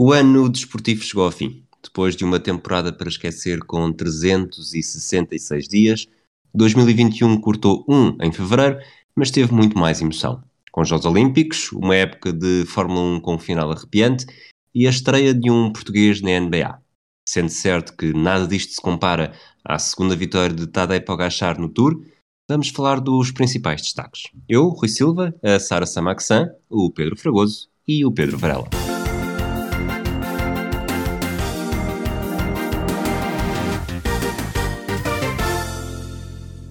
O ano desportivo chegou ao fim. Depois de uma temporada para esquecer com 366 dias, 2021 cortou um em fevereiro, mas teve muito mais emoção. Com os Jogos Olímpicos, uma época de Fórmula 1 com um final arrepiante e a estreia de um português na NBA. Sendo certo que nada disto se compara à segunda vitória de Tadej Pogacar no Tour, vamos falar dos principais destaques. Eu, Rui Silva, a Sara Samaxan, o Pedro Fragoso e o Pedro Varela.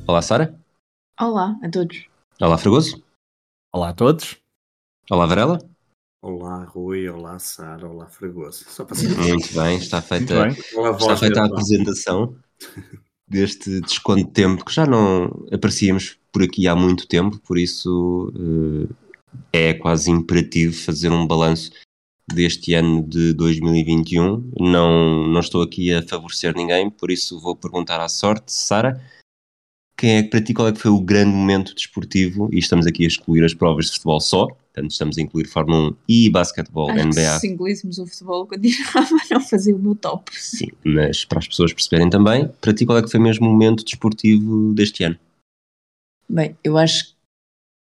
Olá, Sara. Olá a todos. Olá, Fragoso. Olá a todos. Olá, Varela. Olá, Rui. Olá, Sara. Olá, Fragoso. Só para Muito bem, está feita, bem. Está feita a apresentação deste desconto de tempo que já não aparecíamos por aqui há muito tempo, por isso uh, é quase imperativo fazer um balanço deste ano de 2021. Não, não estou aqui a favorecer ninguém, por isso vou perguntar à sorte, Sara quem é que para ti qual é que foi o grande momento desportivo, e estamos aqui a excluir as provas de futebol só, portanto estamos a incluir Fórmula 1 e basquetebol, Acho NBA. Que se incluíssemos o futebol, continuava a não fazer o meu top. Sim, mas para as pessoas perceberem também, para ti qual é que foi mesmo o momento desportivo deste ano? Bem, eu acho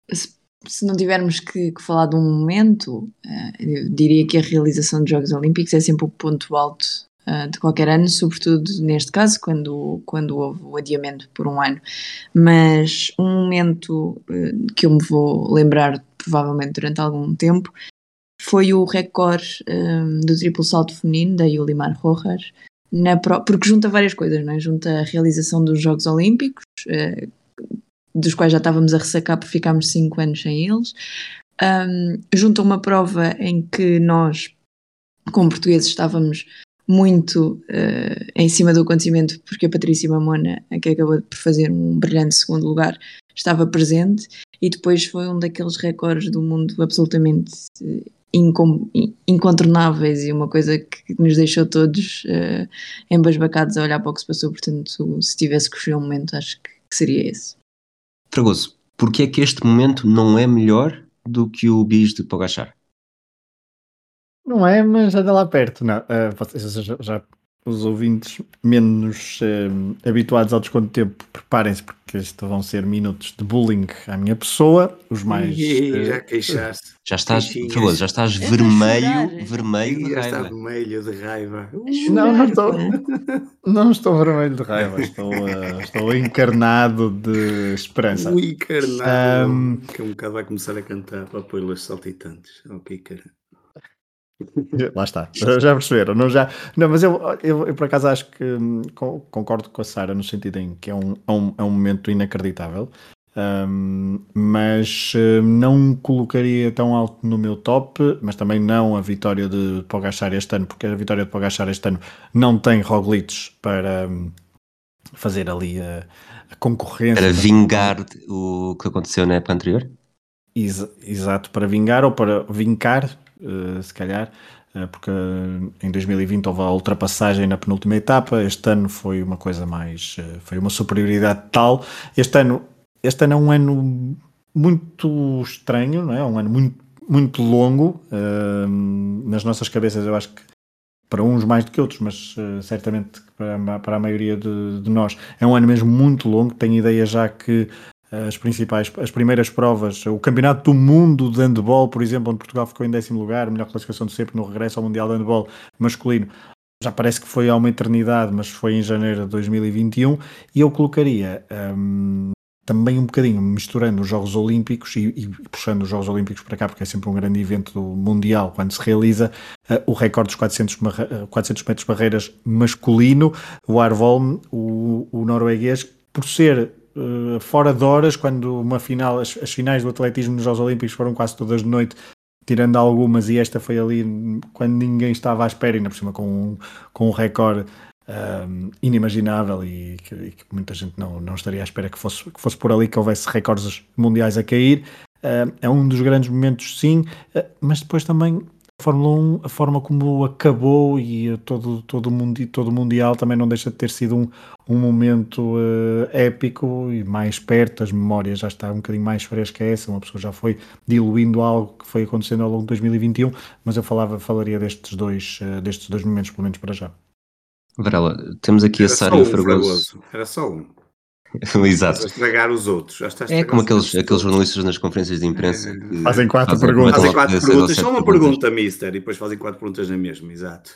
que se, se não tivermos que, que, falar de um momento, uh, eu diria que a realização dos Jogos Olímpicos é sempre o ponto alto uh, de qualquer ano, sobretudo neste caso, quando, quando houve o adiamento por um ano. Mas um momento uh, que eu me vou lembrar provavelmente durante algum tempo foi o recorde um, do triplo salto feminino da Yulimar Rojas, pro... porque junta várias coisas, não é? junta a realização dos Jogos Olímpicos, uh, dos quais já estávamos a ressacar porque ficámos 5 anos sem eles, um, junta uma prova em que nós, como portugueses, estávamos muito uh, em cima do acontecimento, porque a Patrícia Mamona, que acabou por fazer um brilhante segundo lugar, estava presente, e depois foi um daqueles recordes do mundo absolutamente uh, incontornáveis e uma coisa que nos deixou todos uh, embasbacados a olhar para o que se passou. Portanto, se tivesse que escolher um momento, acho que, que seria esse. Fragoso, porquê é que este momento não é melhor do que o bis de Pogachar? Não é, mas anda lá perto. Não, uh, vocês já, já, os ouvintes menos uh, habituados ao desconto de tempo, preparem-se porque estes vão ser minutos de bullying à minha pessoa. Os mais. uh, já queixaste. Já estás, Fragoso, já estás vermelho, vermelho de já raiva. está vermelho de raiva. Não, não estou. Não estou vermelho de raiva. Estou, estou encarnado de esperança. O encarnado. Um, que um bocado vai começar a cantar para os saltitantes. Ok, cara. Lá está, já perceberam. Não, já, não mas eu, eu, eu por acaso acho que hum, concordo com a Sara no sentido em que é um, é um, é um momento inacreditável, um, mas hum, não colocaria tão alto no meu top, mas também não a vitória de Pogachar este ano, porque a vitória de Pogachar este ano não tem Roglic para hum, fazer ali a, a concorrência. Para vingar o que aconteceu na época anterior? Ex exato, para vingar ou para vincar eh, se calhar, uh, porque em 2020 houve a ultrapassagem na penúltima etapa, este ano foi uma coisa mais, foi uma superioridade tal. Este ano, este ano é um ano muito estranho, não é? Um ano muito, muito longo. nas nossas cabeças, eu acho que para uns mais do que outros, mas certamente para, para a maioria de, de, nós é um ano mesmo muito longo. Tenho ideia já que as principais, as primeiras provas, o Campeonato do Mundo de Handball, por exemplo, onde Portugal ficou em décimo lugar, melhor classificação de sempre no regresso ao Mundial de Handball masculino, já parece que foi há uma eternidade, mas foi em janeiro de 2021, e eu colocaria um, também um bocadinho misturando os Jogos Olímpicos e, e, puxando os Jogos Olímpicos para cá, porque é sempre um grande evento mundial quando se realiza, uh, o recorde dos 400, 400 metros barreiras masculino, o Arvolm, o, o norueguês, por ser uh, fora de horas, quando uma final, as, as, finais do atletismo nos Jogos Olímpicos foram quase todas de noite, tirando algumas, e esta foi ali quando ninguém estava à espera, ainda por cima com um, com um recorde um, inimaginável e que, e que, muita gente não, não estaria à espera que fosse, que fosse por ali que houvesse recordes mundiais a cair. Uh, é um dos grandes momentos, sim, uh, mas depois também Fórmula 1, a forma como acabou e todo, todo, mundo, todo o Mundial também não deixa de ter sido um, um momento uh, épico e mais perto, as memórias já está um bocadinho mais fresca essa, uma pessoa já foi diluindo algo que foi acontecendo ao longo de 2021, mas eu falava, falaria destes dois, uh, destes dois momentos, pelo menos para já. Varela, temos aqui Era a Sara e o um, Fragoso. Era só um. Exato. A estragar os outros. É como aqueles, outros aqueles jornalistas nas conferências de imprensa É. que Fazem quatro fazem- perguntas. Fazem quatro perguntas. Só uma perguntas. pergunta, mister. E depois fazem quatro perguntas na mesma, exato.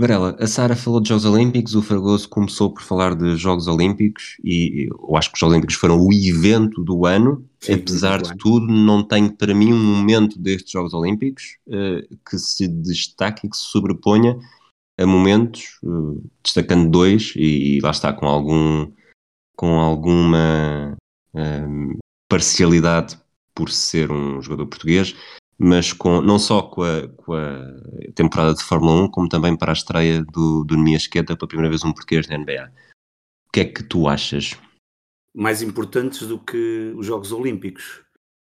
Varela, a Sara falou de Jogos Olímpicos, o Fragoso começou por falar de Jogos Olímpicos e eu acho que os Jogos Olímpicos foram o evento do ano. Sim, Apesar de ano. tudo, não tenho para mim um momento destes Jogos Olímpicos eh, que se destaque e que se sobreponha a momentos, eh, destacando dois, e, lá está, com, algum, com alguma ehm, parcialidade por ser um jogador português, mas com, não só com a, com a temporada de Fórmula 1, como também para a estreia do, do Nemias Queta, pela primeira vez um português na NBA. O que é que tu achas? mais importantes do que os Jogos Olímpicos.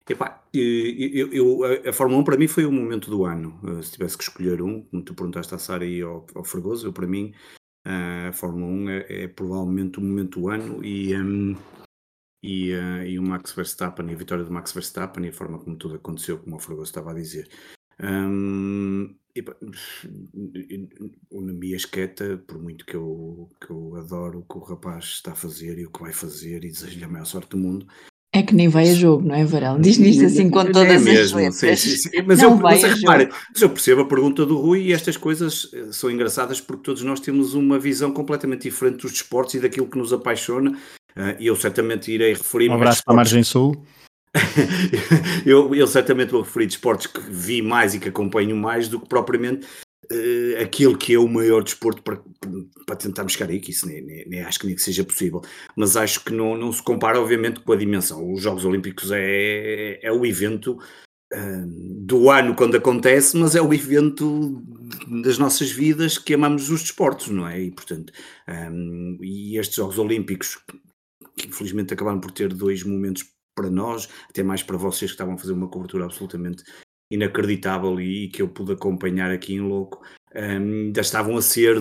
Epá, eu, eu- a- Fórmula 1 para mim foi o momento do ano. Eh, Se tivesse que escolher um, como tu perguntaste à Sara e ao, ao Fregoso, eu para mim a Fórmula 1 é, é provavelmente o momento do ano e, hum, e, eh, e o Max Verstappen e a vitória do Max Verstappen e a forma como tudo aconteceu, como o Fregoso estava a dizer. Hum, epá, o Nemias Queta, por muito que eu, que eu adoro o que o rapaz está a fazer e o que vai fazer e desejo-lhe a maior sorte do mundo, É que nem vai a jogo, não é, Varela? Diz-me isto assim com É todas as mesmo, letras. sim, sim, sim. Mas, Não eu, mas repare, mas eu percebo a pergunta do Rui e estas coisas eh, são engraçadas porque todos nós temos uma visão completamente diferente dos desportos e daquilo que nos apaixona. eh, E eu certamente irei referir Um abraço para a Margem Sul. eu, eu certamente vou referir desportos que vi mais e que acompanho mais do que propriamente eh, aquele que é o maior desporto para, para tentarmos chegar aí, que isso nem, nem- nem acho que nem que seja possível, mas acho que não, não se compara obviamente com a dimensão. Os Jogos Olímpicos é, é o evento ah, do ano quando acontece, mas é o evento das nossas vidas que amamos os desportos, não é? E portanto, ah, e estes Jogos Olímpicos que infelizmente acabaram por ter dois momentos para nós, até mais para vocês que estavam a fazer uma cobertura absolutamente inacreditável e, e que eu pude acompanhar aqui em louco. hum, ainda estavam a ser,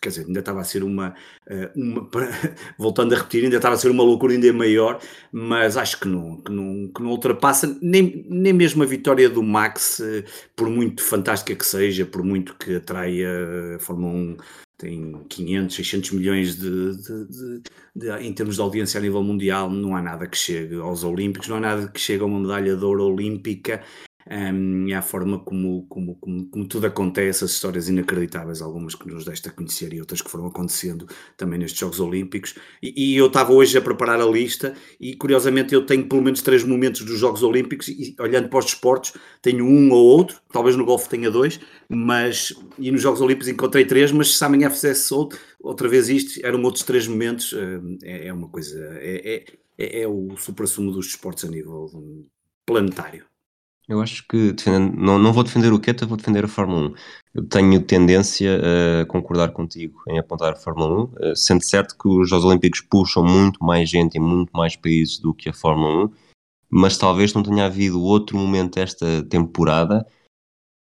quer dizer, ainda estava a ser uma, eh, uma voltando a repetir, ainda estava a ser uma loucura ainda maior, mas acho que não, que não, que não ultrapassa nem, nem mesmo a vitória do Max, eh, por muito fantástica que seja, por muito que atraia a Fórmula 1 tem 500, 600 milhões de, de- de- de- em termos de audiência a nível mundial, não há nada que chegue aos Olímpicos, não há nada que chegue a uma medalha de ouro olímpica. Um, e à forma como, como, como, como tudo acontece, as histórias inacreditáveis, algumas que nos deste a conhecer e outras que foram acontecendo também nestes Jogos Olímpicos. E, e eu estava hoje a preparar a lista e curiosamente eu tenho pelo menos três momentos dos Jogos Olímpicos e olhando para os desportos tenho um ou outro, talvez no golfe tenha dois, mas e nos Jogos Olímpicos encontrei três, mas se amanhã fizesse outro, outra vez isto, eram outros três momentos, é, é uma coisa, é, é, é, é o supra-sumo dos desportos a nível hum, planetário. Eu acho que defendendo, não, não vou defender o Queta, vou defender a Fórmula 1. Eu tenho tendência a concordar contigo em apontar a Fórmula 1, eh, sendo certo que os Jogos Olímpicos puxam muito mais gente em muito mais países do que a Fórmula 1, mas talvez não tenha havido outro momento esta temporada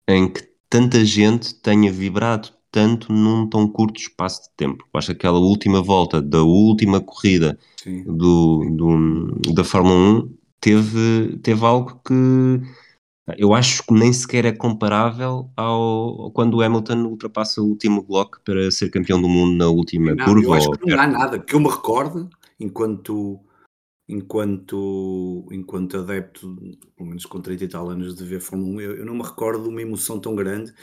em que tanta gente tenha vibrado tanto num tão curto espaço de tempo. Que aquela última volta da última corrida do, do- da Fórmula 1 teve, teve algo que eu acho que nem sequer é comparável ao, quando o Hamilton ultrapassa o último bloco para ser campeão do mundo na última Não, curva. eu acho que não há nada que eu me recorde enquanto enquanto enquanto adepto, pelo menos com 30 e tal anos de ver Fórmula 1, eu, eu não me recordo de uma emoção tão grande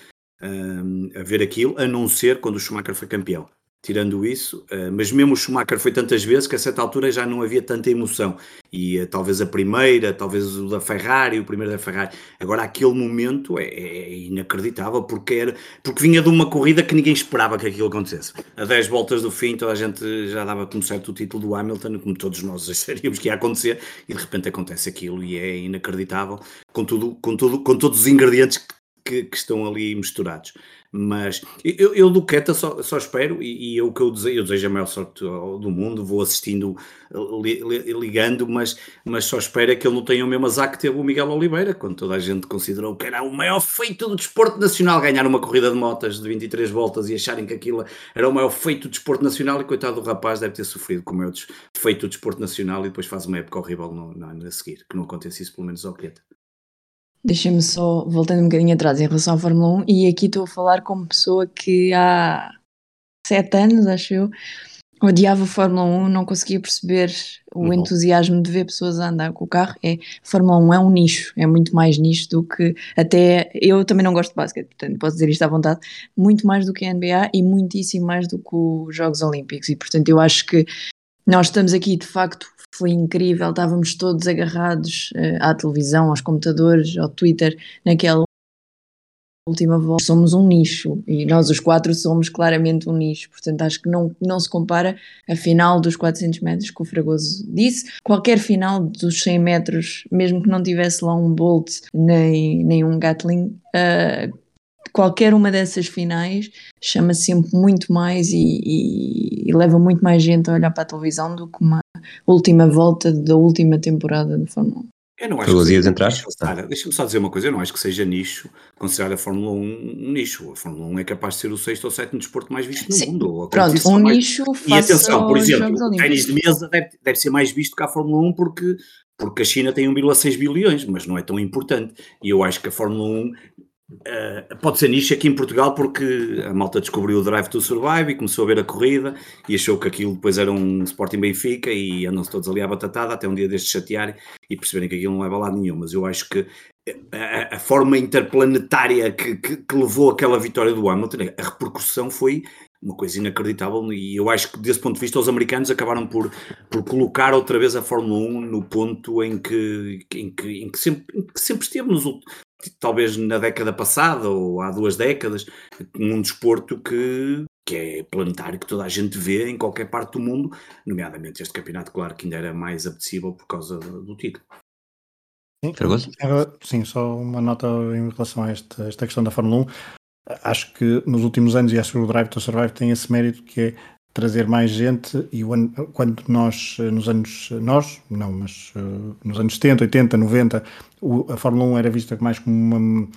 hum, a ver aquilo, a não ser quando o Schumacher foi campeão. Tirando isso, eh, mas mesmo o Schumacher foi tantas vezes que a certa altura já não havia tanta emoção. E eh, talvez a primeira, talvez o da Ferrari, o primeiro da Ferrari. Agora, aquele momento é, é inacreditável porque, era, porque vinha de uma corrida que ninguém esperava que aquilo acontecesse. A 10 voltas do fim, toda a gente já dava como certo o título do Hamilton, como todos nós sabíamos que ia acontecer, e de repente acontece aquilo e é inacreditável, com, tudo, com, tudo, com todos os ingredientes que que, que estão ali misturados. Mas eu, eu do Queta só, só espero, e, e eu que eu desejo, eu desejo a maior sorte do mundo, vou assistindo, li, li, ligando, mas, mas só espero é que ele não tenha o mesmo azar que teve o Miguel Oliveira, quando toda a gente considerou que era o maior feito do desporto nacional, ganhar uma corrida de motas de 23 voltas e acharem que aquilo era o maior feito do desporto nacional, e coitado do rapaz deve ter sofrido com o maior feito do desporto nacional e depois faz uma época horrível no, no, a seguir, que não acontece isso pelo menos ao Queta. Deixa-me só, voltando um bocadinho atrás em relação à Fórmula 1, e aqui estou a falar como pessoa que há sete anos, acho eu, odiava a Fórmula 1, não conseguia perceber o uhum. entusiasmo de ver pessoas a andar com o carro. É, Fórmula 1 é um nicho, é muito mais nicho do que até. Eu também não gosto de basquete, portanto posso dizer isto à vontade, muito mais do que a NBA e muitíssimo mais do que os Jogos Olímpicos. E portanto eu acho que nós estamos aqui de facto foi incrível, estávamos todos agarrados uh, à televisão, aos computadores, ao Twitter, naquela última volta. Somos um nicho e nós os quatro somos claramente um nicho, portanto acho que não, não se compara a final dos 400 metros que o Fragoso disse. Qualquer final dos 100 metros, mesmo que não tivesse lá um Bolt nem, nem um Gatling, uh, qualquer uma dessas finais chama sempre muito mais e, e, e, leva muito mais gente a olhar para a televisão do que uma última volta da última temporada da Fórmula 1. Eu não acho que seja entrar. Deixa-me só dizer uma coisa, eu não acho que seja nicho, considerar a Fórmula 1 um nicho. A Fórmula 1 é capaz de ser o sexto ou sétimo desporto mais visto no Sim. mundo. Pronto, um mais... nicho E atenção, por exemplo, o ténis de mesa deve, deve ser mais visto que a Fórmula 1 porque, porque a China tem 1,6 bilhões, mas não é tão importante. E eu acho que a Fórmula 1 Uh, pode ser nicho aqui em Portugal porque a malta descobriu o Drive to Survive e começou a ver a corrida e achou que aquilo depois era um Sporting Benfica e andam-se todos ali à batatada até um dia destes chatearem e perceberem que aquilo não leva a lado nenhum. Mas eu acho que a, a forma interplanetária que, que, que, levou aquela vitória do Hamilton, a repercussão foi uma coisa inacreditável e eu acho que desse ponto de vista os americanos acabaram por, por colocar outra vez a Fórmula 1 no ponto em que, em que, em que, sempre, em que sempre esteve nos, talvez na década passada ou há duas décadas, um desporto que, que é planetário, que toda a gente vê em qualquer parte do mundo, nomeadamente este campeonato, claro que ainda era mais apetecível por causa do título. Sim, sim, só uma nota em relação a esta, esta questão da Fórmula 1. Acho que nos últimos anos, e acho que o Drive to Survive tem esse mérito que é trazer mais gente e quando nós, nos anos, nós, não, mas uh, nos anos 70, 80, 90, o, a Fórmula 1 era vista mais como uma,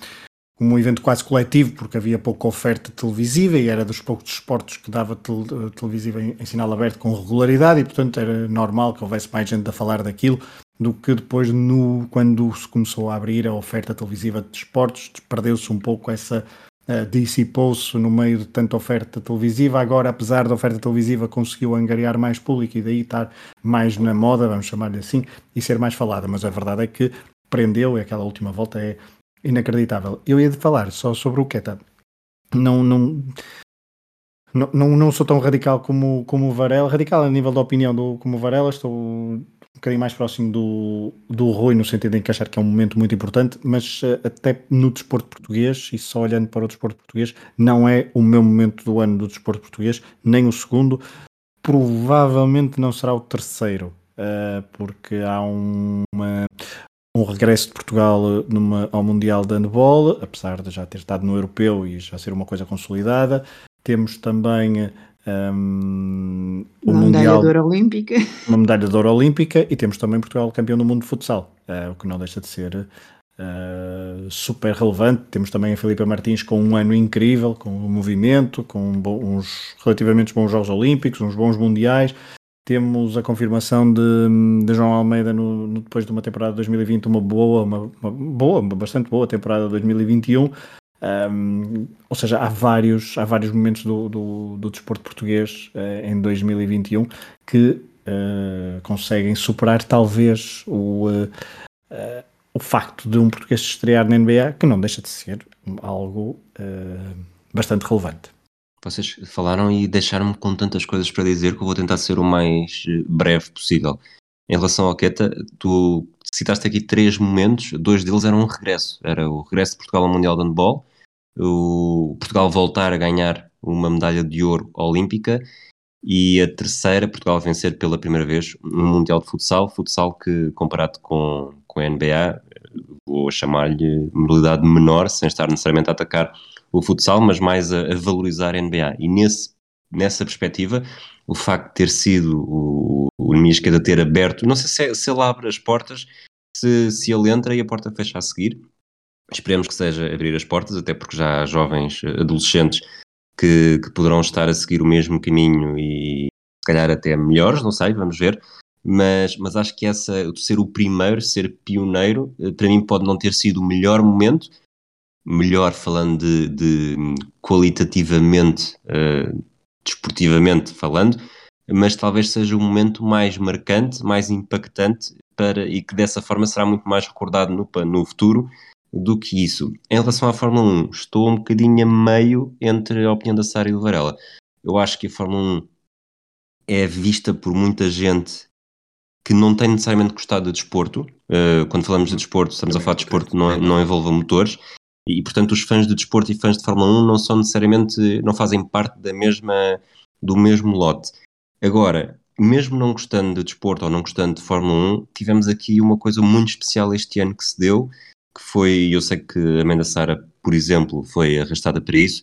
um evento quase coletivo, porque havia pouca oferta televisiva e era dos poucos esportes que dava tel, televisiva em, em, sinal aberto com regularidade e, portanto, era normal que houvesse mais gente a falar daquilo do que depois, no, quando se começou a abrir a oferta televisiva de esportes, perdeu-se um pouco essa dissipou-se no meio de tanta oferta televisiva. Agora, apesar da oferta televisiva, conseguiu angariar mais público e daí estar mais na moda, vamos chamar-lhe assim, e ser mais falada. Mas a verdade é que prendeu e aquela última volta é inacreditável. Eu ia falar só sobre o Keta. Não, não, não, não, não sou tão radical como, como o Varela, radical a nível da opinião do, como o Varela, estou bocadinho mais próximo do, do Rui, no sentido em que achar que é um momento muito importante, mas uh, até no desporto português, e só olhando para o desporto português, não é o meu momento do ano do desporto português, nem o segundo, provavelmente não será o terceiro, uh, porque há um, uma, um regresso de Portugal numa, ao Mundial de Handball, apesar de já ter estado no Europeu e já ser uma coisa consolidada. Temos também um, uma medalha de ouro olímpica. Uma medalha de ouro olímpica e temos também Portugal campeão do mundo de futsal, uh, o que não deixa de ser uh, super relevante. Temos também a Filipe Martins com um ano incrível, com um movimento, com uns relativamente bons Jogos Olímpicos, uns bons mundiais. Temos a confirmação de, de João Almeida no, no, depois de uma temporada de 2020, uma boa, uma, uma boa, uma bastante boa temporada de 2021. Um, ou seja, há vários, há vários momentos do, do, do desporto português uh, em 2021 que uh, conseguem superar talvez o, uh, o facto de um português estrear na NBA, que não deixa de ser algo bastante relevante. Vocês falaram e deixaram-me com tantas coisas para dizer que eu vou tentar ser o mais breve possível. Em relação ao Queta, tu citaste aqui três momentos, dois deles eram um regresso. Era o regresso de Portugal ao Mundial de Handball o Portugal voltar a ganhar uma medalha de ouro olímpica e a terceira, Portugal vencer pela primeira vez um Mundial de Futsal, futsal que comparado com, com a NBA vou chamar-lhe modalidade menor, sem estar necessariamente a atacar o futsal, mas mais a, a valorizar a NBA. E nesse, nessa perspectiva, o facto de ter sido o, o inimigo esquerda ter aberto, não sei se, é, se ele abre as portas, se, se ele entra e a porta fecha a seguir. Esperemos que seja abrir as portas, até porque já há jovens adolescentes que, que poderão estar a seguir o mesmo caminho e se calhar até melhores, não sei, vamos ver. Mas, mas acho que essa, ser o primeiro, ser pioneiro, eh, para mim pode não ter sido o melhor momento, melhor falando de, de qualitativamente, uh, desportivamente falando, mas talvez seja o momento mais marcante, mais impactante para, e que dessa forma será muito mais recordado no, no futuro do que isso. Em relação à Fórmula 1, estou um bocadinho a meio entre a opinião da Sara e do Varela. Eu acho que a Fórmula 1 é vista por muita gente que não tem necessariamente gostado de desporto. Uh, quando falamos de desporto, estamos a falar de desporto que não, não envolva motores. E, portanto, os fãs de desporto e fãs de Fórmula 1 não são necessariamente, não fazem parte da mesma, do mesmo lote. Agora, mesmo não gostando de desporto ou não gostando de Fórmula 1, tivemos aqui uma coisa muito especial este ano que se deu, que foi, eu sei que a Amanda Sara, por exemplo, foi arrastada para isso,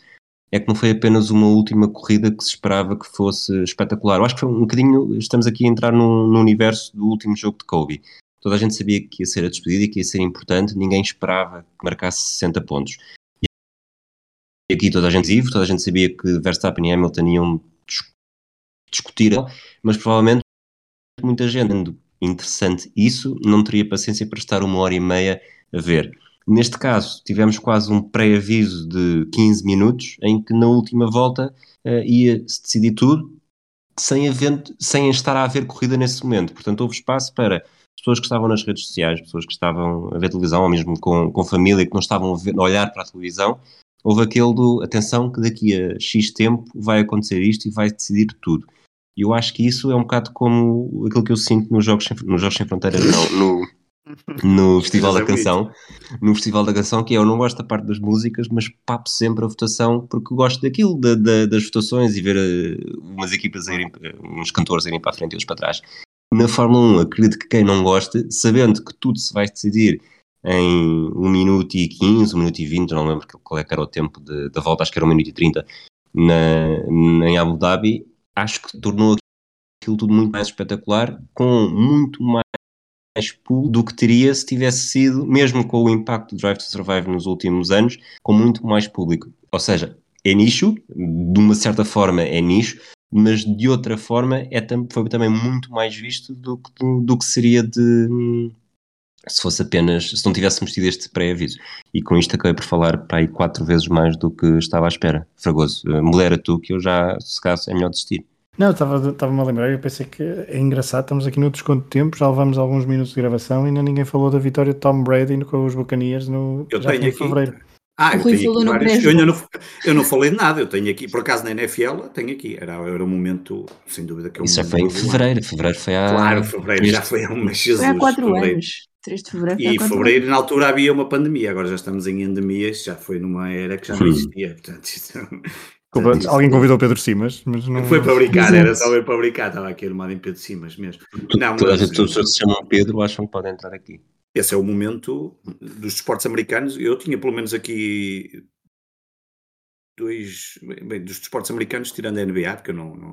é que não foi apenas uma última corrida que se esperava que fosse espetacular. Eu acho que foi um bocadinho, estamos aqui a entrar no, no universo do último jogo de Kobe. Toda a gente sabia que ia ser a despedida e que ia ser importante, ninguém esperava que marcasse 60 pontos. E aqui toda a gente vive, toda a gente sabia que Verstappen e Hamilton iam discutir, mas provavelmente muita gente, interessante isso, não teria paciência para estar uma hora e meia a ver. Neste caso, tivemos quase um pré-aviso de 15 minutos, em que na última volta uh, ia-se decidir tudo, sem, evento, sem estar a haver corrida nesse momento. Portanto, houve espaço para pessoas que estavam nas redes sociais, pessoas que estavam a ver televisão, ou mesmo com, com família, que não estavam a, ver, a olhar para a televisão. Houve aquele do, atenção, que daqui a X tempo vai acontecer isto e vai decidir tudo. E eu acho que isso é um bocado como aquilo que eu sinto nos Jogos Sem, nos jogos sem Fronteiras, não, no, no Festival da Canção, no Festival da Canção, que é, eu não gosto da parte das músicas, mas papo sempre a votação porque gosto daquilo, da, da, das votações e ver uh, umas equipas, a irem, uh, uns cantores a irem para a frente e outros para trás. Na Fórmula 1, acredito que quem não gosta, sabendo que tudo se vai decidir em 1 minuto e 15, 1 minuto e 20, não lembro qual é que era o tempo de, da volta, acho que era 1 minuto e 30, na, na, em Abu Dhabi, acho que tornou aquilo tudo muito mais espetacular, com muito mais mais pool do que teria se tivesse sido, mesmo com o impacto do Drive to Survive nos últimos anos, com muito mais público. Ou seja, é nicho, de uma certa forma é nicho, mas de outra forma é, foi também muito mais visto do que, do, que seria de se fosse apenas, se não tivéssemos tido este pré-aviso. E com isto acabei por falar para aí quatro vezes mais do que estava à espera. Fragoso, modera tu que eu já, se caso, é melhor desistir. Não, estava-me a lembrar, eu pensei que é engraçado, estamos aqui no desconto de tempo, já levamos alguns minutos de gravação e ainda ninguém falou da vitória de Tom Brady com os Buccaneers no eu já tenho aqui. fevereiro. Ah, eu, tenho aqui vários, eu, não, eu não falei de nada, eu tenho aqui, por acaso na NFL, tenho aqui, era, era um momento, sem dúvida que é um Isso já foi em fevereiro, fevereiro foi há... Claro, fevereiro já foi há uma Jesus. Foi há quatro fevereiro. anos, 3 de fevereiro. E fevereiro, anos. na altura, havia uma pandemia, agora já estamos em endemias, já foi numa era que já não existia, portanto, isso, Desculpa, alguém convidou o Pedro Simas, mas não. Foi para brincar, era só para brincar, estava aqui armado em Pedro Simas mesmo. Não, Todas as pessoas que se chamam Pedro acham que podem entrar aqui. Esse é o momento dos esportes americanos. Eu tinha pelo menos aqui dois. Bem, dos esportes americanos, tirando a NBA, porque eu não, não,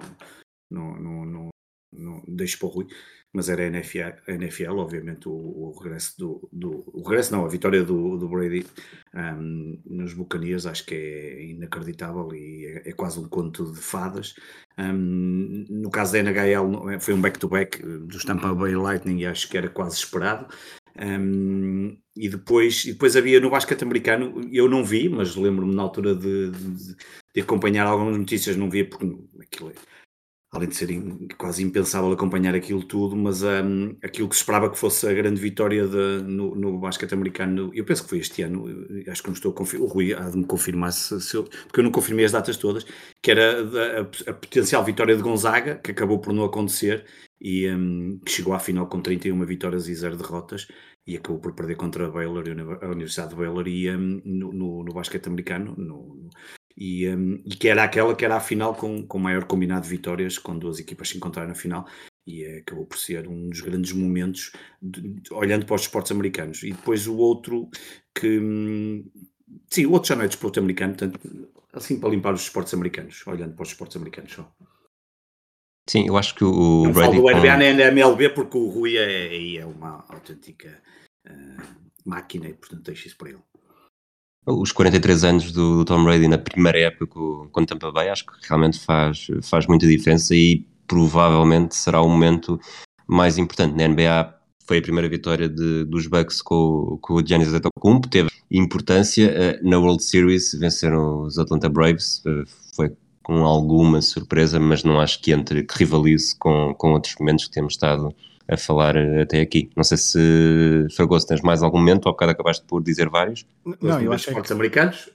não, não, não, não deixo para o Rui mas era a NFL, a NFL obviamente, o, o, regresso do, do. O regresso, não, a vitória do, do Brady um, nos Buccaneers acho que é inacreditável e é, é quase um conto de fadas. Um, no caso da NHL, é, foi um back-to-back -back dos Tampa Bay Lightning e acho que era quase esperado. Um, e, depois, e depois havia no basquete americano, eu não vi, mas lembro-me na altura de, de, de, acompanhar algumas notícias, não via porque aquilo é além de ser quase impensável acompanhar aquilo tudo, mas um, aquilo que se esperava que fosse a grande vitória de, no, no basquete americano, eu penso que foi este ano, acho que não estou a confirmar, o Rui há de me confirmar se, se eu, porque eu não confirmei as datas todas, que era a, a, a, potencial vitória de Gonzaga, que acabou por não acontecer, e um, que chegou à final com 31 vitórias e 0 derrotas, e acabou por perder contra a Baylor, a Universidade de Baylor, e um, no, no, no basquete americano, no, e, um, e, que era aquela que era a final com, com maior combinado de vitórias, com duas equipas se encontraram na final. e acabou por ser um dos grandes momentos, de, olhando para os esportes americanos. E depois o outro que. Hum, sim, o outro já não é desporto americano, tanto, assim para limpar os esportes americanos, olhando para os esportes americanos só. Sim, eu acho que o não Brady. Falo do NBA nem da MLB porque o Rui é, é uma autêntica uh, máquina e portanto deixo isso para ele. Os 43 anos do, Tom Brady na primeira época com, com Tampa Bay acho que realmente faz, faz muita diferença e provavelmente será o momento mais importante. Na NBA foi a primeira vitória de, dos Bucks com, com o Giannis Antetokounmpo, teve importância. Eh, na World Series venceram os Atlanta Braves, eh, foi com alguma surpresa, mas não acho que entre, que rivalize com, com outros momentos que temos estado a falar eh, até aqui. Não sei se, Fragoso, tens mais algum momento, ou bocado acabaste por dizer vários? Não, eu acho que... americanos?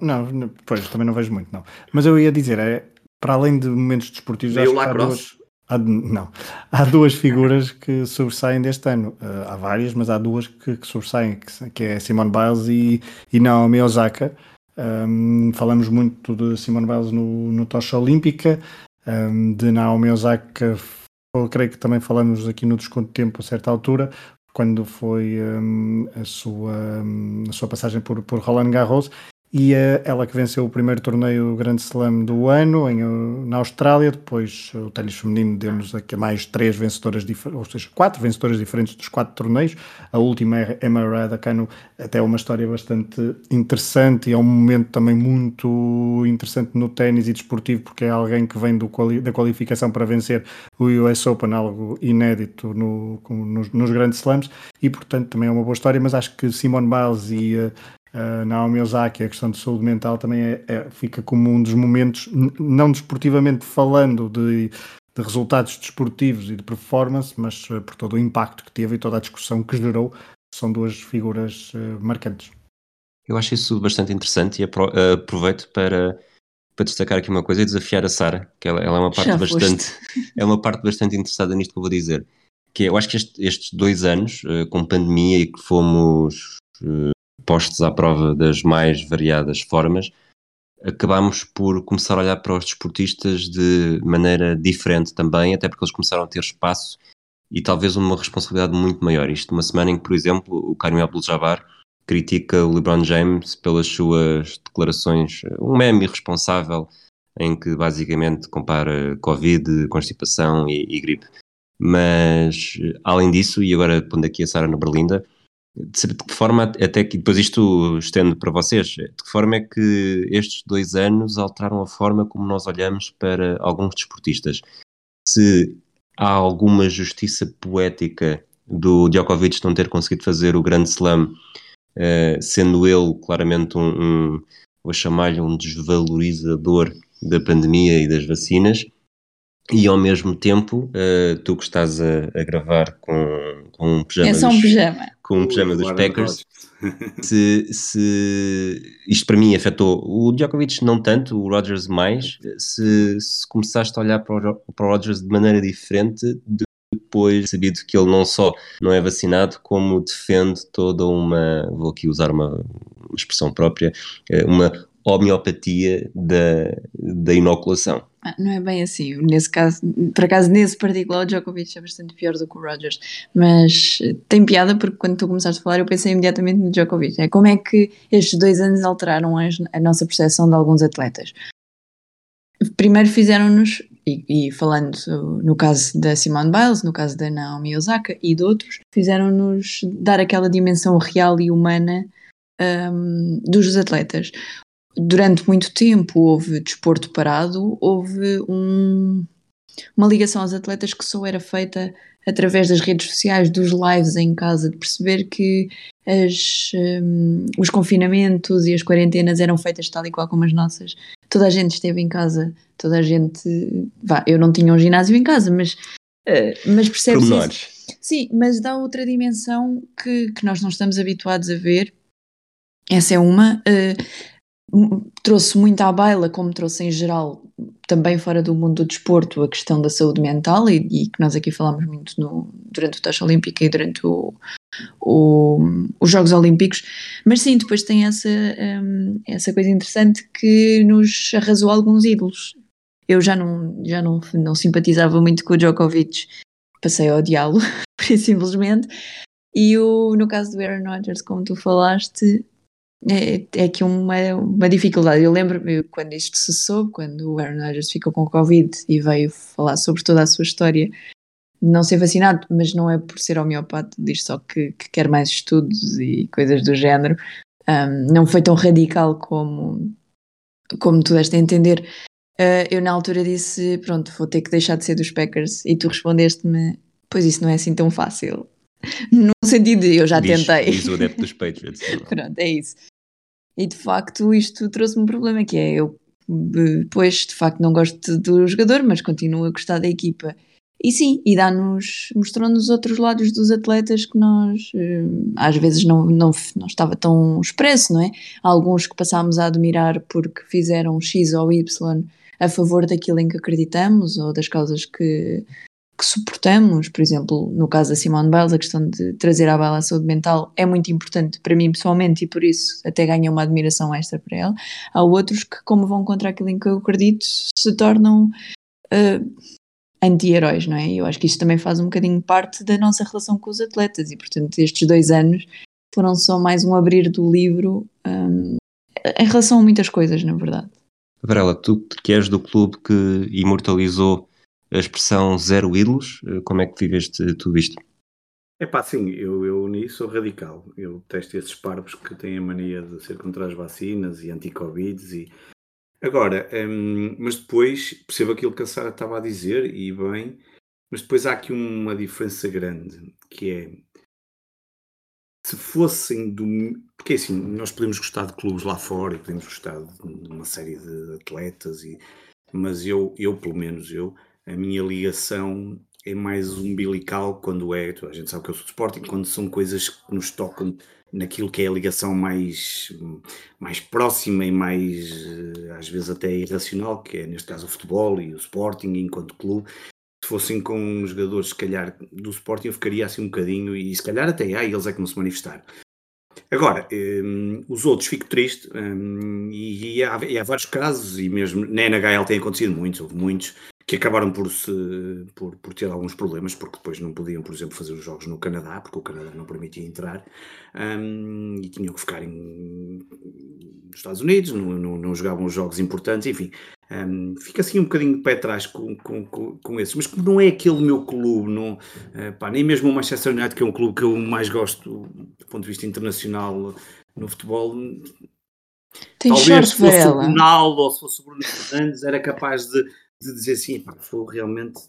Não, pois, também não vejo muito, não. Mas eu ia dizer, é, para além de momentos desportivos, acho há duas, há, não, há duas figuras que sobressaem deste ano. Uh, há várias, mas há duas que, que sobressaem, que, que, é Simone Biles e, e Naomi Osaka. Um, falamos muito de Simone Biles no, no Tocha Olímpica, um, de Naomi Osaka, eu creio que também falamos aqui no desconto de tempo a certa altura, quando foi um, a, sua, a sua passagem por, por Roland Garros, e uh, ela que venceu o primeiro torneio Grande Slam do ano em, na Austrália, depois o ténis feminino deu-nos aqui mais três vencedoras, ou seja, quatro vencedoras diferentes dos quatro torneios, a última é Emma Raducanu, até uma história bastante interessante e é um momento também muito interessante no ténis e desportivo, porque é alguém que vem do, da qualificação para vencer o US Open, algo inédito no, nos, nos Grandes Slams, e portanto também é uma boa história, mas acho que Simone Biles e uh, uh, Naomi Osaka, a questão de saúde mental também é, é, fica como um dos momentos, não desportivamente falando de, de, resultados desportivos e de performance, mas uh, por todo o impacto que teve e toda a discussão que gerou, são duas figuras uh, marcantes. Eu acho isso bastante interessante e aproveito para, para destacar aqui uma coisa e desafiar a Sara, que ela, ela, é uma parte Já bastante é uma parte bastante interessada nisto que eu vou dizer. Que é, eu acho que este, estes dois anos, com pandemia e que fomos postos à prova das mais variadas formas, acabámos por começar a olhar para os desportistas de maneira diferente também, até porque eles começaram a ter espaço e talvez uma responsabilidade muito maior. Isto uma semana em que, por exemplo, o Karim Abdul-Jabbar critica o LeBron James pelas suas declarações, um meme irresponsável em que basicamente compara Covid, constipação e, e gripe. Mas, além disso, e agora pondo aqui a Sara na Berlinda, de que forma, até que depois isto estendo para vocês, de que forma é que estes dois anos alteraram a forma como nós olhamos para alguns desportistas? Se há alguma justiça poética do Djokovic não ter conseguido fazer o grande slam, uh, sendo ele claramente um, um vou chamar-lhe um desvalorizador da pandemia e das vacinas, e ao mesmo tempo, uh, tu que estás a, a gravar com, com um pijama. É só um dos, pijama. Com um pijama dos Packers. Se, se isto para mim afetou o Djokovic não tanto, o Rodgers mais, se, se começaste a olhar para o, para o Rodgers de maneira diferente depois sabido que ele não só não é vacinado, como defende toda uma, vou aqui usar uma, uma expressão própria, eh, uma homeopatia da, da inoculação. Ah, não é bem assim, nesse caso, por acaso nesse particular o Djokovic é bastante pior do que o Rogers, mas tem piada porque quando tu começaste a falar eu pensei imediatamente no Djokovic, é como é que estes dois anos alteraram a, a nossa percepção de alguns atletas. Primeiro fizeram-nos, e, e, falando no caso da Simone Biles, no caso da Naomi Osaka e de outros, fizeram-nos dar aquela dimensão real e humana um, dos atletas durante muito tempo houve desporto parado, houve um, uma ligação aos atletas que só era feita através das redes sociais, dos lives em casa, de perceber que as, um, os confinamentos e as quarentenas eram feitas tal e qual como as nossas. Toda a gente esteve em casa, toda a gente. Vá, eu não tinha um ginásio em casa, mas, uh, mas percebe-se. Sim, mas dá outra dimensão que, que nós não estamos habituados a ver. Essa é uma. Uh, trouxe muito à baila, como trouxe em geral, também fora do mundo do desporto, a questão da saúde mental, e, e que nós aqui falamos muito no, durante o Taxa Olímpica e durante o, o, os Jogos Olímpicos, mas sim, depois tem essa, um, essa coisa interessante que nos arrasou alguns ídolos. eu já não, já não, não simpatizava muito com o Djokovic, passei a odiá-lo, simplesmente. E o, no caso do Aaron Rodgers, como tu falaste, é, é que uma, uma dificuldade. Eu lembro-me quando isto se soube, quando o Aaron Rodgers ficou com Covid e veio falar sobre toda a sua história, não ser vacinado, mas não é por ser homeopata, diz só que, que quer mais estudos e coisas do género. Um, não foi tão radical como, como tu deste a entender. Uh, eu na altura disse: Pronto, vou ter que deixar de ser dos Packers, e tu respondeste-me: Pois isso não é assim tão fácil. no sentido de eu já diz, tentei. Diz o adepto dos Patriots. Pronto, é isso. E de facto isto trouxe-me um problema que é eu depois de facto não gosto do jogador, mas continuo a gostar da equipa. E sim, e dá-nos, mostrou-nos outros lados dos atletas que nós eh, às vezes não, não, não estava tão expresso, não é? Alguns que passámos a admirar porque fizeram X ou Y a favor daquilo em que acreditamos ou das causas que, que suportamos, por exemplo, no caso da Simone Biles, a questão de trazer à baila a saúde mental é muito importante para mim pessoalmente e por isso até ganha uma admiração extra para ela. Há outros que, como vão contra aquilo em que eu acredito, se tornam uh, anti-heróis, não é? E eu acho que isto também faz um bocadinho parte da nossa relação com os atletas e, portanto, estes dois anos foram só mais um abrir do livro um, em relação a muitas coisas, na verdade. Varela, tu que és do clube que imortalizou a expressão zero ídolos, eh, como é que viveste tudo isto? É pá, sim, eu, eu nisso sou radical. Eu testo esses parvos que têm a mania de ser contra as vacinas e anti-Covid e. Agora, hum, mas depois percebo aquilo que a Sara estava a dizer e bem, mas depois há aqui uma diferença grande, que é se fossem do. Porque assim, nós podemos gostar de clubes lá fora e podemos gostar de uma série de atletas, e, mas eu, eu, pelo menos eu, a minha ligação é mais umbilical quando é, a gente sabe que eu sou de Sporting, quando são coisas que nos tocam naquilo que é a ligação mais, mais próxima e mais, eh, às vezes até irracional, que é neste caso o futebol e o Sporting enquanto clube. Se fossem com jogadores, se calhar, do Sporting, eu ficaria assim um bocadinho, e se calhar até há, eles é que não se manifestaram. Agora, um, os outros fico triste, um, e, e, há, e, há, vários casos, e mesmo na NHL tem acontecido muitos, houve muitos, que acabaram por, se, por, por, ter alguns problemas, porque depois não podiam, por exemplo, fazer os jogos no Canadá, porque o Canadá não permitia entrar, um, e tinham que ficar em, nos Estados Unidos, não, não, não jogavam os jogos importantes, enfim. Um, fica assim um bocadinho de pé atrás com, com, com, com esses, mas como não é aquele meu clube, não, uh, pá, nem mesmo o Manchester United, que é um clube que eu mais gosto do ponto de vista internacional no futebol, Tem talvez se fosse o Ronaldo ou se fosse o Bruno Fernandes, era capaz de de dizer assim, pá, foi realmente.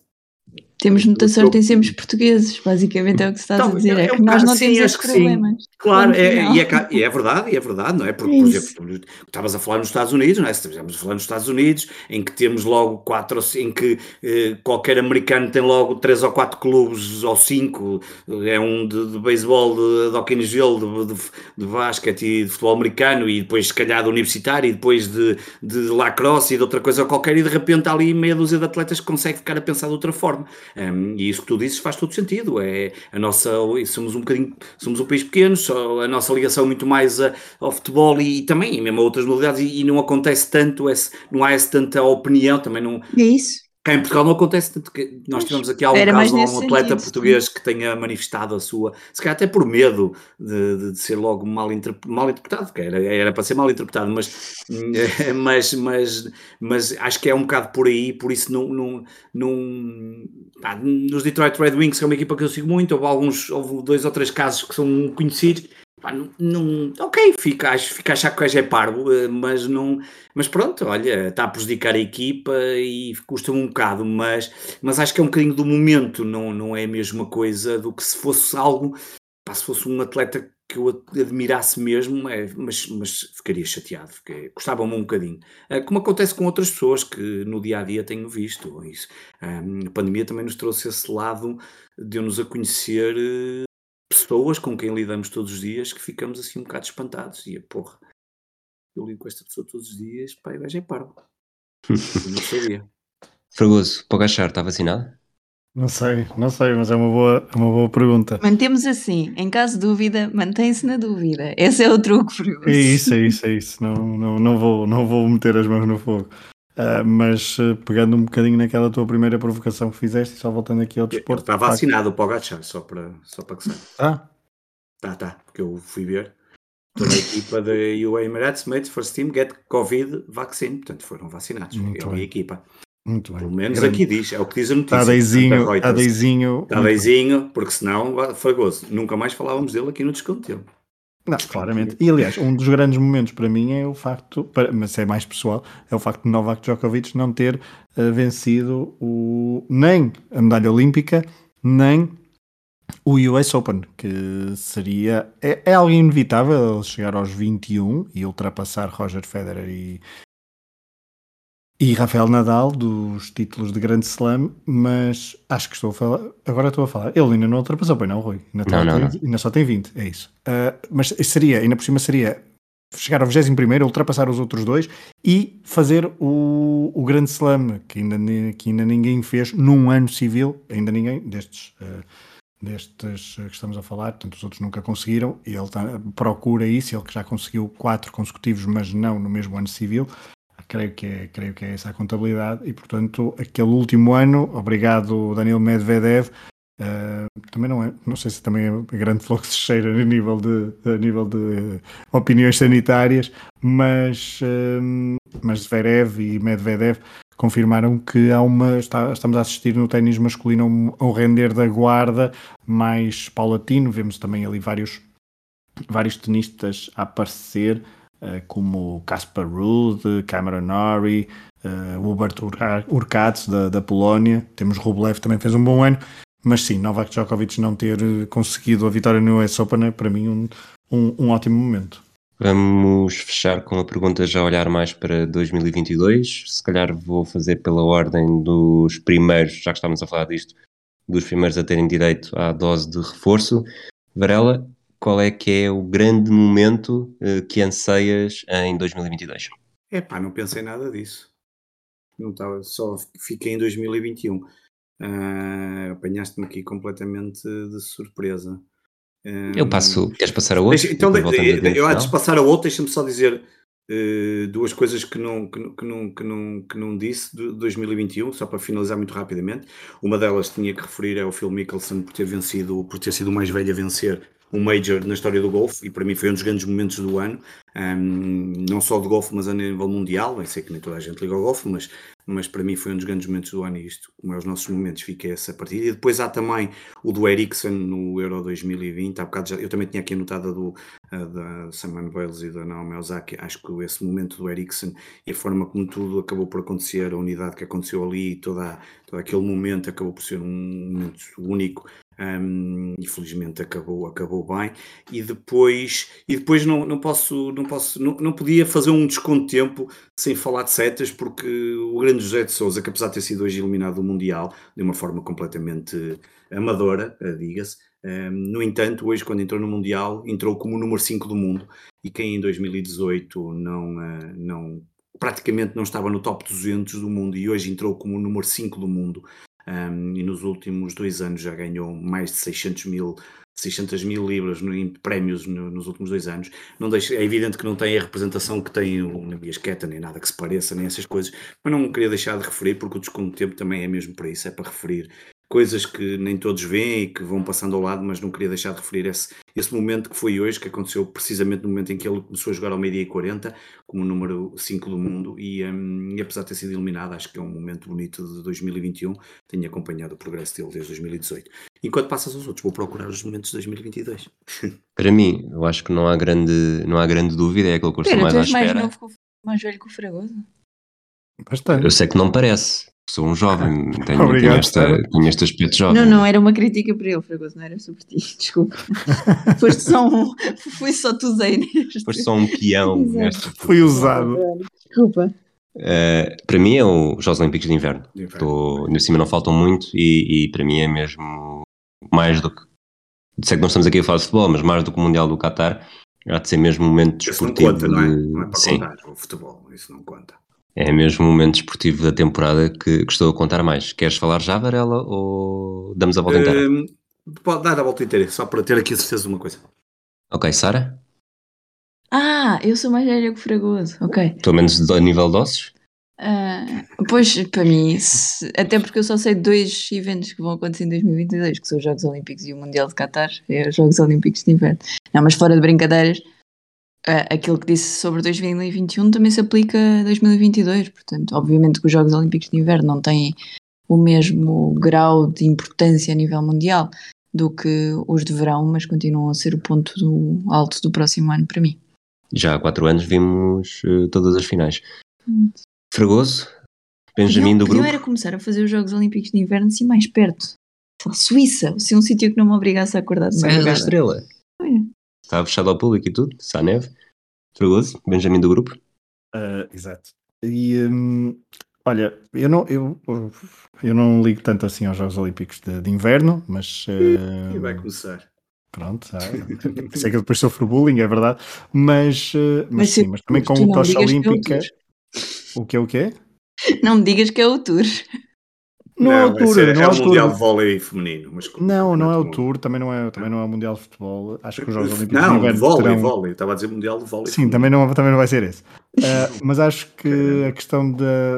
Temos sorte em sermos portugueses, basicamente é o que estás então, a dizer, é, é que nós não temos esses problemas. Claro, é, e, é, e é verdade, é verdade, não é? Porque, é por exemplo, estavas a falar nos Estados Unidos, não é? Estamos a falar nos Estados Unidos, em que temos logo quatro, em que eh, qualquer americano tem logo três ou quatro clubes, ou cinco, é um de, de beisebol, de, de hockey no gelo, de, de, de basquete e de futebol americano, e depois se calhar de universitário, e depois de, de lacrosse e de outra coisa qualquer, e de repente há ali meia dúzia de atletas que consegue ficar a pensar de outra forma. Um, e isso que tu dizes faz todo sentido, é a nossa, somos um bocadinho, somos um país pequeno, a nossa ligação muito mais a, ao futebol e, e também mesmo a outras modalidades e, e, não acontece tanto, esse, não há essa tanta opinião, também não... É isso. Cá em Portugal não acontece tanto que nós tivemos aqui algum caso um atleta sentido, português sim. que tenha manifestado a sua, se calhar até por medo de, de, de ser logo mal, interp mal interpretado, que era, era para ser mal interpretado, mas, mas, mas, mas acho que é um bocado por aí, por isso não, não, não pá, nos Detroit Red Wings, que é uma equipa que eu sigo muito, houve alguns, houve dois ou três casos que são conhecidos, Pá, não, não, ok, fica, acho, fica a achar que o gajo é parvo, eh, mas não, mas pronto, olha, está a prejudicar a equipa e custa-me um bocado, mas, mas acho que é um bocadinho do momento, não, não é a mesma coisa do que se fosse algo, pá, se fosse um atleta que eu admirasse mesmo, é, mas, mas ficaria chateado, porque gostava-me um bocadinho. É, como acontece com outras pessoas que no dia a dia tenho visto. Isso. a pandemia também nos trouxe esse lado, deu-nos a conhecer eh, pessoas com quem lidamos todos os dias que ficamos assim um bocado espantados. E a porra, eu lido com esta pessoa todos os dias, pá, e vejo é parvo. não sabia. Fragoso, Pogachar está vacinado? Não sei, não sei, mas é uma boa, é uma boa pergunta. Mantemos assim, em caso de dúvida, mantém-se na dúvida. Esse é o truque, Fragoso. É isso, é isso, é isso. Não, não, não, vou, não vou meter as mãos no fogo. Uh, mas uh, pegando um bocadinho naquela tua primeira provocação que fizeste, só voltando aqui ao desporto. Está vacinado o Pogacar, só para, só para que saiba. Ah? Tá, tá, porque eu fui ver. Toda a equipa da UA Emirates, Mates, First Team, Get Covid Vaccine, portanto foram vacinados. Muito eu bem. e a equipa. Muito bem. Pelo menos Grande. aqui diz, é o que diz a notícia. Está deizinho, Portanto, está Reuters. deizinho. Está deizinho, porque senão, Fragoso, nunca mais falávamos dele aqui no desconto dele. Não, claramente. E aliás, um dos grandes momentos para mim é o facto, para- mas é mais pessoal, é o facto de Novak Djokovic não ter eh, vencido o, nem a medalha olímpica, nem o US Open, que seria. É, é algo inevitável ele chegar aos 21 e ultrapassar Roger Federer e, e Rafael Nadal dos títulos de Grande Slam, mas acho que estou a falar. Agora estou a falar. Ele ainda não ultrapassou, pois não, Rui? Ainda, Não, não, tem- ainda só tem 20, é isso. Ah, mas seria, ainda por cima, seria chegar ao 21, ultrapassar os outros dois e fazer o, o Grande Slam, que ainda, que ainda ninguém fez num ano civil, ainda ninguém, destes. ah, destes eh, que estamos a falar, portanto os outros nunca conseguiram, e ele tá- procura isso, ele que já conseguiu quatro consecutivos, mas não no mesmo ano civil, creio que é, creio que é essa a contabilidade, e portanto aquele último ano, obrigado Daniel Medvedev, eh, também não é, não sei se também é grande fluxeira a nível de, a nível de opiniões sanitárias, mas, eh, mas Zverev e Medvedev confirmaram que há uma, está- estamos a assistir no ténis masculino a um, render da guarda mais paulatino, vemos também ali vários, vários tenistas a aparecer, como Casper Ruud, Cameron Norrie, eh, Hubert Ur- Urkacz da, da Polónia, temos Rublev também fez um bom ano, mas sim, Novak Djokovic não ter eh, conseguido a vitória no US Open é para mim um, um, um ótimo momento. Vamos fechar com a pergunta já olhar mais para 2022. Se calhar vou fazer pela ordem dos primeiros, já que estamos a falar disto, dos primeiros a terem direito à dose de reforço. Varela, qual é que é o grande momento eh, que anseias em 2022? Epá, não pensei nada disso. Não estava, só fiquei em 2021. Ah, Apanhaste-me aqui completamente de surpresa. Eu passo, queres passar a outro? Deixa- então, de- eu antes de passar a outro, deixa-me só dizer eh, duas coisas que não, que, que, não, que, não, que não disse de 2021, só para finalizar muito rapidamente. Uma delas tinha que referir é o Phil Mickelson por ter vencido, por ter sido o mais velho a vencer um Major na história do golfe e para mim foi um dos grandes momentos do ano, Ahm, não só de golfe, mas a nível mundial. Eu sei que nem toda a gente liga ao golfe, mas, mas para mim foi um dos grandes momentos do ano e isto, como é os nossos momentos, fica essa partida. E depois há também o do Ericsson no Euro 2020. Há bocado já, eu também tinha aqui anotada do, da Simon Bales e da Naomi Osaka. Acho que esse momento do Ericsson e a forma como tudo acabou por acontecer, a unidade que aconteceu ali, toda, todo aquele momento acabou por ser um momento único. Um, e felizmente acabou, acabou bem. E depois e depois não, não posso não posso não, não podia fazer um desconto de tempo sem falar de setas porque o grande José de Souza que apesar de ter sido hoje eliminado do Mundial de uma forma completamente amadora, eh, diga-se um, no entanto, hoje quando entrou no Mundial entrou como o número 5 do mundo. E quem em 2018 não, uh, não praticamente não estava no top 200 do mundo e hoje entrou como o número 5 do mundo um, e nos últimos dois anos já ganhou mais de 600 mil 600 mil libras no, em prémios no, nos últimos dois anos. Não deixa, é evidente que não tem a representação que tem o Nabias nem nada que se pareça, nem essas coisas, mas não queria deixar de referir, porque o desconto de tempo também é mesmo para isso, é para referir coisas que nem todos veem e que vão passando ao lado, mas não queria deixar de referir esse, esse momento que foi hoje, que aconteceu precisamente no momento em que ele começou a jogar ao meio-dia e 40, como número 5 do mundo, e, um, e apesar de ter sido eliminado, acho que é um momento bonito de 2021, tenho acompanhado o progresso dele desde 2018. Enquanto passas aos outros, vou procurar os momentos de 2022. Para mim, eu acho que não há grande, não há grande dúvida, é aquilo que eu estou mais à és mais espera. novo que o, mais velho que o Fragoso? Bastante. Eu sei que não parece, sou um jovem, tenho, tenho, Obrigado, esta, tenho este aspecto jovem. Não, não, era uma crítica para ele, Fragoso, não era sobre ti, desculpa. Foste só um. Fui só tu, Zé, neste. Foste só um peão nesta. Foi usado. Desculpa. Eh, para mim é o Jogos Olímpicos de Inverno. De inverno. Ainda cima não faltam muito e, e para mim é mesmo mais do que. Sei que não estamos aqui a falar de futebol, mas mais do que o Mundial do Qatar, há de ser mesmo um momento Isso não desportivo. conta, não é? Não é para Sim, contar o futebol, isso não conta. É mesmo um momento desportivo da temporada que, que estou a contar mais. Queres falar já, Varela, ou damos a volta inteira? Hum, pode dar a volta inteira, só para ter aqui a certeza de uma coisa. Ok, Sara? Ah, eu sou mais velha que o Fragoso, ok. Pelo menos a nível de ossos? Uh, pois, para mim, se, até porque eu só sei de dois eventos que vão acontecer em 2022, que são os Jogos Olímpicos e o Mundial de Qatar, é os Jogos Olímpicos de Inverno. Não, mas fora de brincadeiras, aquilo que disse sobre 2021 também se aplica a 2022, portanto, obviamente que os Jogos Olímpicos de Inverno não têm o mesmo grau de importância a nível mundial do que os de verão, mas continuam a ser o ponto do, alto do próximo ano para mim. Já há quatro anos vimos uh, todas as finais. Hum. Fragoso, Benjamin do grupo. era começar a fazer os Jogos Olímpicos de Inverno assim mais perto. Suíça, se um sítio que não me obrigasse a acordar de Serra da Estrela. Olha. Está fechado ao público e tudo, neve. Fragoso, Benjamin do grupo. Uh, exato. E um, olha, eu não, eu, eu não ligo tanto assim aos Jogos Olímpicos de, de Inverno, mas. Uh, e vai começar. Pronto, ah, sei que depois sofro bullying, é verdade, mas, uh, mas, mas, sim, mas também com a tocha olímpica. O que é o quê? Não me digas que é o Tour. Não, não é o Tour, é, não é, o Mundial de Vôlei Feminino. Mas não, não é o Tour, também não é, também não é o Mundial de Futebol. Acho que os Jogos Olímpicos Não, de vôlei, terão... vôlei. Estava a dizer Mundial de Vôlei. Sim, também não, também não vai ser esse. Uh, mas acho que a questão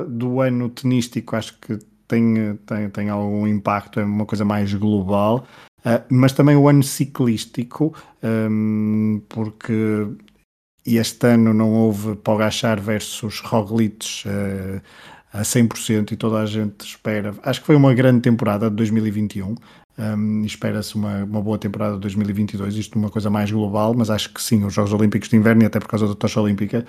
do ano tenístico, acho que tem, tem, tem algum impacto, é uma coisa mais global. Uh, mas também o ano ciclístico, um, porque este ano não houve Pogachar versus Roglic uh, a 100% e toda a gente espera. Acho que foi uma grande temporada de 2021. Um, Espera-se uma, uma boa temporada de 2022, isto uma coisa mais global, mas acho que sim, os Jogos Olímpicos de Inverno, e até por causa da tocha olímpica,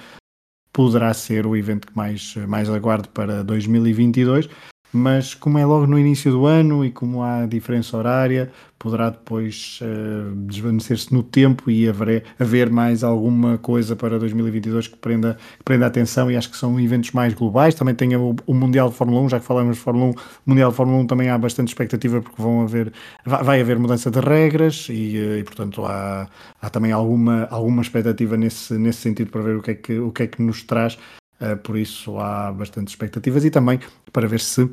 poderá ser o evento que mais, mais aguardo para 2022 mas como é logo no início do ano e como há diferença horária, poderá depois uh, desvanecer-se no tempo e haver, haver mais alguma coisa para 2022 que prenda, que prenda atenção e acho que são eventos mais globais. Também tem o, o, Mundial de Fórmula 1, já que falamos de Fórmula 1, o Mundial de Fórmula 1 também há bastante expectativa porque vão haver, vai, vai haver mudança de regras e, eh, e portanto há, há também alguma, alguma expectativa nesse, nesse sentido para ver o que é que, o que, é que nos traz. Uh, por isso há bastante expectativas e também para ver se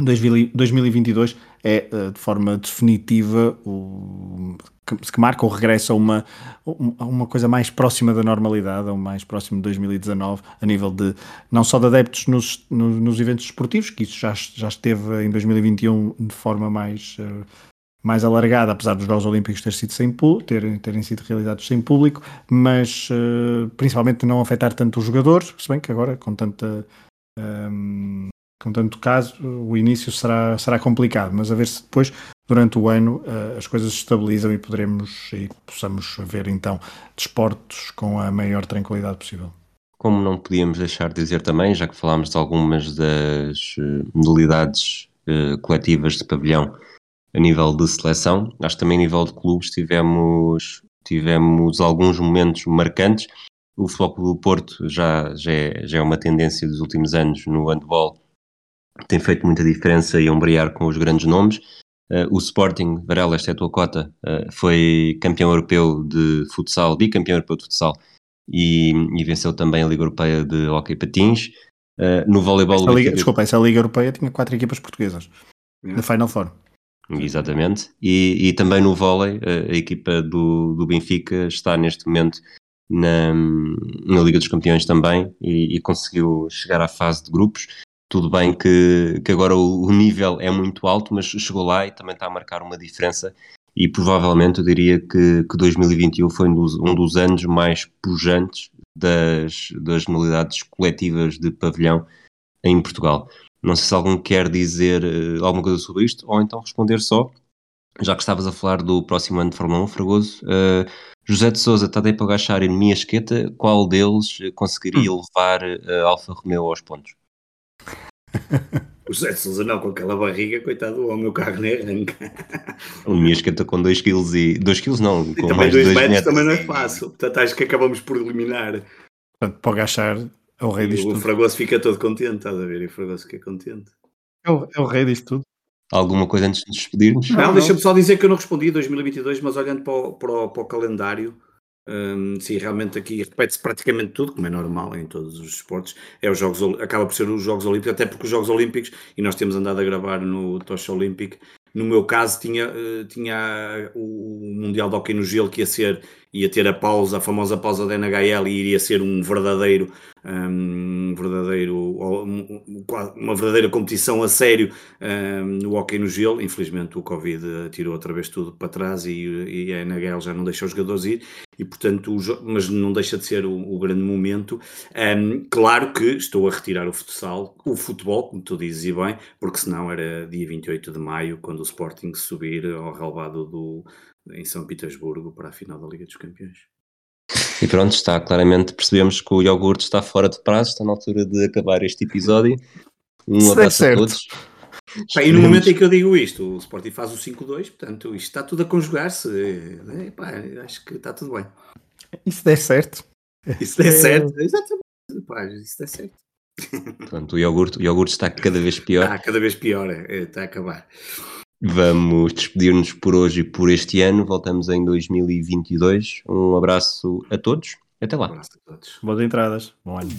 2022 é eh, de forma definitiva o que marca o regresso a uma, a uma coisa mais próxima da normalidade, ou mais próximo de 2019, a nível de não só de adeptos nos, nos, nos eventos esportivos, que isso já, já esteve em 2021 de forma mais, eh, mais alargada, apesar dos Jogos Olímpicos ter sido sem, ter, terem sido realizados sem público, mas uh, principalmente não afetar tanto os jogadores, se bem que agora com tanta. Um, com tanto caso, o início será, será complicado, mas a ver se depois, durante o ano, uh, as coisas se estabilizam e poderemos e possamos ver então desportos com a maior tranquilidade possível. Como não podíamos deixar de dizer também, já que falámos de algumas das eh, modalidades uh, coletivas de pavilhão a nível de seleção, acho que também a nível de clubes tivemos, tivemos alguns momentos marcantes. O Futebol do Porto já, já, é, já é uma tendência dos últimos anos no handball tem feito muita diferença e ombrear com os grandes nomes. Uh, o Sporting, Varela, esta é a tua cota, uh, foi campeão europeu de futsal, bicampeão europeu de futsal e, e venceu também a Liga Europeia de Hockey Patins. Uh, no voleibol... Essa Liga, desculpa, essa Liga Europeia tinha quatro equipas portuguesas na Final Four. Exatamente. E, e também no vôlei, a, a equipa do, do Benfica está neste momento na, na Liga dos Campeões também e, e conseguiu chegar à fase de grupos. Tudo bem que, que agora o, o, nível é muito alto, mas chegou lá e também está a marcar uma diferença. E provavelmente eu diria que, que 2021 foi um dos, um dos anos mais pujantes das, das modalidades coletivas de pavilhão em Portugal. Não sei se algum quer dizer uh, alguma coisa sobre isto ou então responder só, já que estavas a falar do próximo ano de Fórmula 1, Fragoso. Uh, José de Souza, Tadej Pogacar e Mia Esqueta, qual deles conseguiria hum. levar a Alfa Romeo aos pontos? O José de Sousa não, com aquela barriga, coitado, o meu carro nem arranca. O minha esquenta com 2 kg e... 2 kg não, com mais 2 metros, metros também não é fácil. Portanto, acho que acabamos por eliminar. Portanto, para agachar, é o rei disto o tudo. O Fragoso fica todo contente, estás a ver? E o Fragoso fica contente. É o, é o rei disto tudo. Alguma coisa antes de nos despedirmos? Não, não. deixa-me só dizer que eu não respondi 2022, mas olhando para o, para o, para o calendário, um, sim, realmente aqui repete-se praticamente tudo, como é normal em todos os esportes. É os Jogos, acaba por ser os Jogos Olímpicos, até porque os Jogos Olímpicos, e nós temos andado a gravar no Tocha Olímpico, no meu caso tinha, uh, tinha o Mundial de Hockey no Gelo que ia ser ia ter a pausa, a famosa pausa da NHL e iria ser um verdadeiro, um verdadeiro, uma verdadeira competição a sério um, no hockey no gelo. Infelizmente o Covid tirou outra vez tudo para trás e, e a NHL já não deixa os jogadores ir e portanto, mas não deixa de ser o, o grande momento. Um, claro que estou a retirar o futsal, o futebol, como tu dizes e bem, porque senão era dia 28 de maio, quando o Sporting subir ao relvado do, em São Petersburgo para a final da Liga dos Campeões. E pronto, está claramente, percebemos que o iogurte está fora de prazo, está na altura de acabar este episódio. Um Isso abraço a todos. e no momento em que eu digo isto, o Sporting faz o 5-2, portanto, isto está tudo a conjugar-se. É, acho que está tudo bem. Isso der certo. Isso der é... certo, exatamente. Pá, isso der certo. Pronto, o iogurte, o iogurte está cada vez pior. Está cada vez pior, é, está a acabar. Vamos despedir-nos por hoje e por este ano. Voltamos em 2022. Um abraço a todos. Até lá. Um abraço a todos. Boas entradas. Bom ano.